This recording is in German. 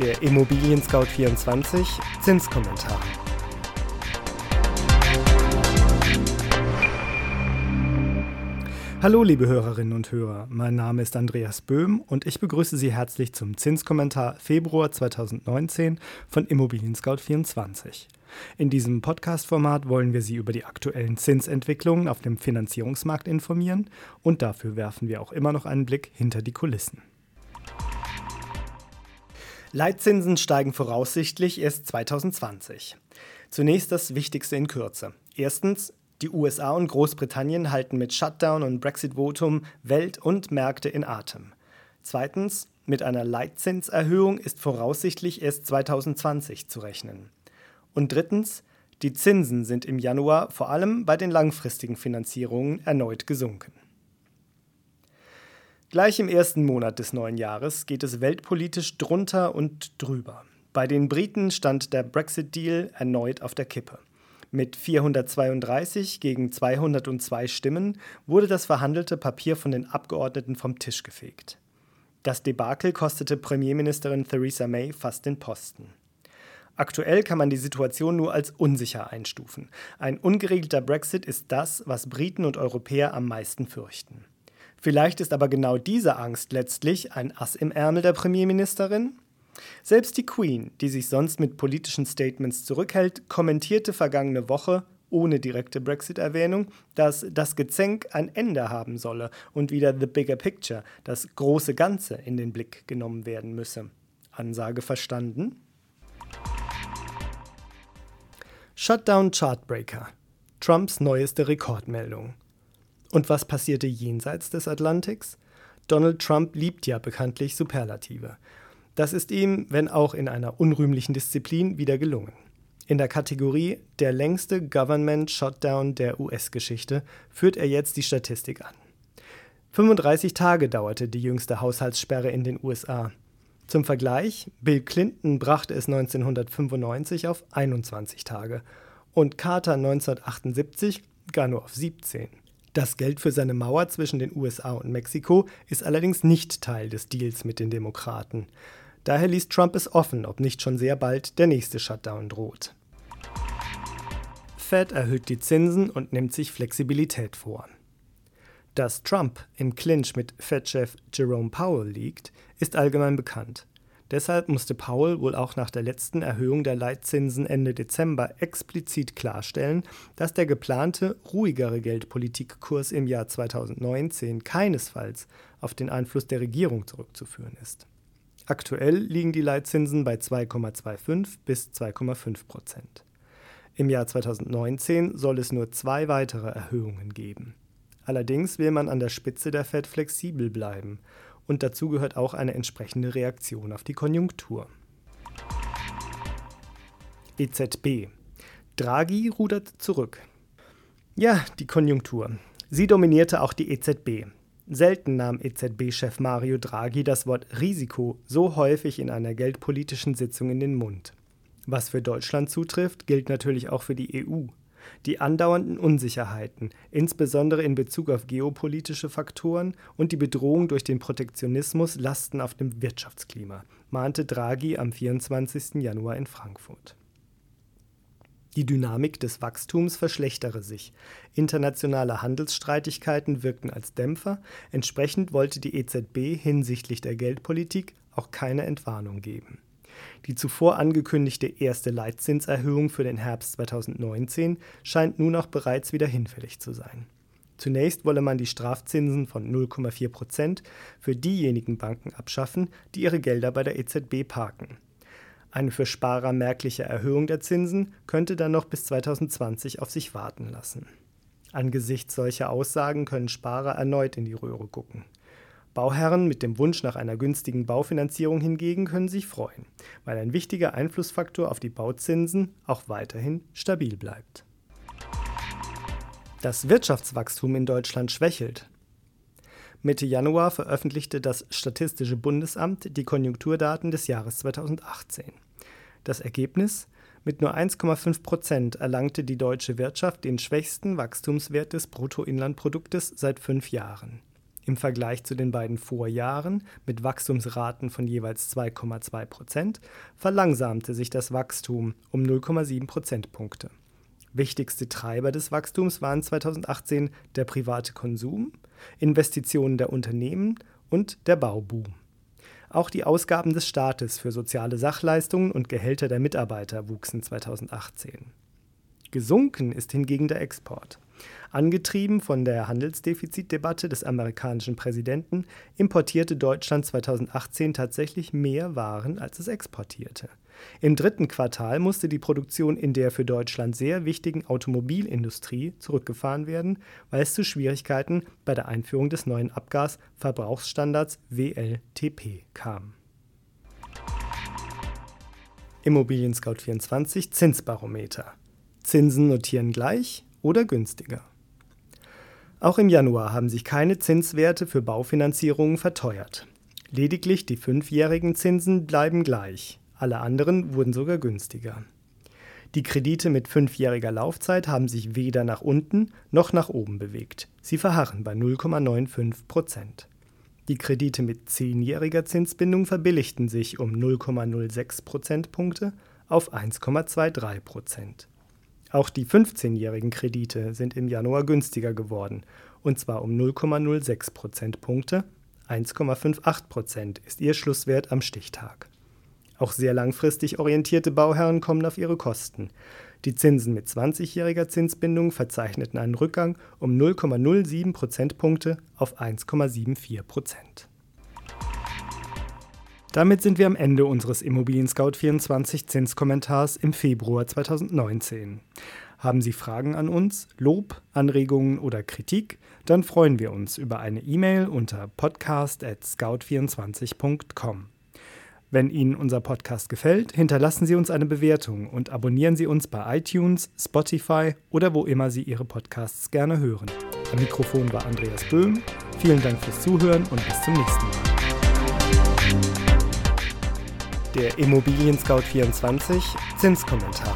der Immobilien Scout 24 Zinskommentar. Hallo liebe Hörerinnen und Hörer, mein Name ist Andreas Böhm und ich begrüße Sie herzlich zum Zinskommentar Februar 2019 von Immobilien Scout 24. In diesem Podcast-Format wollen wir Sie über die aktuellen Zinsentwicklungen auf dem Finanzierungsmarkt informieren und dafür werfen wir auch immer noch einen Blick hinter die Kulissen. Leitzinsen steigen voraussichtlich erst 2020. Zunächst das Wichtigste in Kürze. Erstens, die USA und Großbritannien halten mit Shutdown und Brexit-Votum Welt und Märkte in Atem. Zweitens, mit einer Leitzinserhöhung ist voraussichtlich erst 2020 zu rechnen. Und drittens, die Zinsen sind im Januar vor allem bei den langfristigen Finanzierungen erneut gesunken. Gleich im ersten Monat des neuen Jahres geht es weltpolitisch drunter und drüber. Bei den Briten stand der Brexit-Deal erneut auf der Kippe. Mit 432 gegen 202 Stimmen wurde das verhandelte Papier von den Abgeordneten vom Tisch gefegt. Das Debakel kostete Premierministerin Theresa May fast den Posten. Aktuell kann man die Situation nur als unsicher einstufen. Ein ungeregelter Brexit ist das, was Briten und Europäer am meisten fürchten. Vielleicht ist aber genau diese Angst letztlich ein Ass im Ärmel der Premierministerin? Selbst die Queen, die sich sonst mit politischen Statements zurückhält, kommentierte vergangene Woche ohne direkte Brexit-Erwähnung, dass das Gezänk ein Ende haben solle und wieder the bigger picture, das große Ganze, in den Blick genommen werden müsse. Ansage verstanden? Shutdown Chartbreaker. Trumps neueste Rekordmeldung. Und was passierte jenseits des Atlantiks? Donald Trump liebt ja bekanntlich Superlative. Das ist ihm, wenn auch in einer unrühmlichen Disziplin, wieder gelungen. In der Kategorie Der längste Government Shutdown der US-Geschichte führt er jetzt die Statistik an. 35 Tage dauerte die jüngste Haushaltssperre in den USA. Zum Vergleich, Bill Clinton brachte es 1995 auf 21 Tage und Carter 1978 gar nur auf 17. Das Geld für seine Mauer zwischen den USA und Mexiko ist allerdings nicht Teil des Deals mit den Demokraten. Daher ließ Trump es offen, ob nicht schon sehr bald der nächste Shutdown droht. Fed erhöht die Zinsen und nimmt sich Flexibilität vor. Dass Trump im Clinch mit Fed-Chef Jerome Powell liegt, ist allgemein bekannt. Deshalb musste Powell wohl auch nach der letzten Erhöhung der Leitzinsen Ende Dezember explizit klarstellen, dass der geplante ruhigere Geldpolitikkurs im Jahr 2019 keinesfalls auf den Einfluss der Regierung zurückzuführen ist. Aktuell liegen die Leitzinsen bei 2,25 bis 2,5 Prozent. Im Jahr 2019 soll es nur zwei weitere Erhöhungen geben. Allerdings will man an der Spitze der Fed flexibel bleiben und dazu gehört auch eine entsprechende Reaktion auf die Konjunktur. EZB. Draghi rudert zurück. Ja, die Konjunktur. Sie dominierte auch die EZB. Selten nahm EZB-Chef Mario Draghi das Wort Risiko so häufig in einer geldpolitischen Sitzung in den Mund. Was für Deutschland zutrifft, gilt natürlich auch für die EU. Die andauernden Unsicherheiten, insbesondere in Bezug auf geopolitische Faktoren und die Bedrohung durch den Protektionismus lasten auf dem Wirtschaftsklima, mahnte Draghi am 24. Januar in Frankfurt. Die Dynamik des Wachstums verschlechtere sich. Internationale Handelsstreitigkeiten wirkten als Dämpfer. Entsprechend wollte die EZB hinsichtlich der Geldpolitik auch keine Entwarnung geben. Die zuvor angekündigte erste Leitzinserhöhung für den Herbst 2019 scheint nun auch bereits wieder hinfällig zu sein. Zunächst wolle man die Strafzinsen von 0,4 Prozent für diejenigen Banken abschaffen, die ihre Gelder bei der EZB parken. Eine für Sparer merkliche Erhöhung der Zinsen könnte dann noch bis 2020 auf sich warten lassen. Angesichts solcher Aussagen können Sparer erneut in die Röhre gucken. Bauherren mit dem Wunsch nach einer günstigen Baufinanzierung hingegen können sich freuen, weil ein wichtiger Einflussfaktor auf die Bauzinsen auch weiterhin stabil bleibt. Das Wirtschaftswachstum in Deutschland schwächelt. Mitte Januar veröffentlichte das Statistische Bundesamt die Konjunkturdaten des Jahres 2018. Das Ergebnis? Mit nur 1,5 Prozent erlangte die deutsche Wirtschaft den schwächsten Wachstumswert des Bruttoinlandproduktes seit fünf Jahren. Im Vergleich zu den beiden Vorjahren mit Wachstumsraten von jeweils 2,2 Prozent verlangsamte sich das Wachstum um 0,7 Prozentpunkte. Wichtigste Treiber des Wachstums waren 2018 der private Konsum, Investitionen der Unternehmen und der Bauboom. Auch die Ausgaben des Staates für soziale Sachleistungen und Gehälter der Mitarbeiter wuchsen 2018. Gesunken ist hingegen der Export. Angetrieben von der Handelsdefizitdebatte des amerikanischen Präsidenten importierte Deutschland 2018 tatsächlich mehr Waren, als es exportierte. Im dritten Quartal musste die Produktion in der für Deutschland sehr wichtigen Automobilindustrie zurückgefahren werden, weil es zu Schwierigkeiten bei der Einführung des neuen Abgasverbrauchsstandards WLTP kam. Immobilien Scout 24 Zinsbarometer. Zinsen notieren gleich oder günstiger. Auch im Januar haben sich keine Zinswerte für Baufinanzierungen verteuert. Lediglich die fünfjährigen Zinsen bleiben gleich. Alle anderen wurden sogar günstiger. Die Kredite mit fünfjähriger Laufzeit haben sich weder nach unten noch nach oben bewegt. Sie verharren bei 0,95 Prozent. Die Kredite mit zehnjähriger Zinsbindung verbilligten sich um 0,06 Prozentpunkte auf 1,23 Prozent. Auch die 15-jährigen Kredite sind im Januar günstiger geworden, und zwar um 0,06 Prozentpunkte. 1,58 Prozent ist ihr Schlusswert am Stichtag. Auch sehr langfristig orientierte Bauherren kommen auf ihre Kosten. Die Zinsen mit 20-jähriger Zinsbindung verzeichneten einen Rückgang um 0,07 Prozentpunkte auf 1,74 Prozent. Damit sind wir am Ende unseres Immobilien Scout 24 Zinskommentars im Februar 2019. Haben Sie Fragen an uns, Lob, Anregungen oder Kritik? Dann freuen wir uns über eine E-Mail unter podcast@scout24.com. Wenn Ihnen unser Podcast gefällt, hinterlassen Sie uns eine Bewertung und abonnieren Sie uns bei iTunes, Spotify oder wo immer Sie Ihre Podcasts gerne hören. Am Mikrofon war Andreas Böhm. Vielen Dank fürs Zuhören und bis zum nächsten Mal. Der Immobilien Scout 24 Zinskommentar.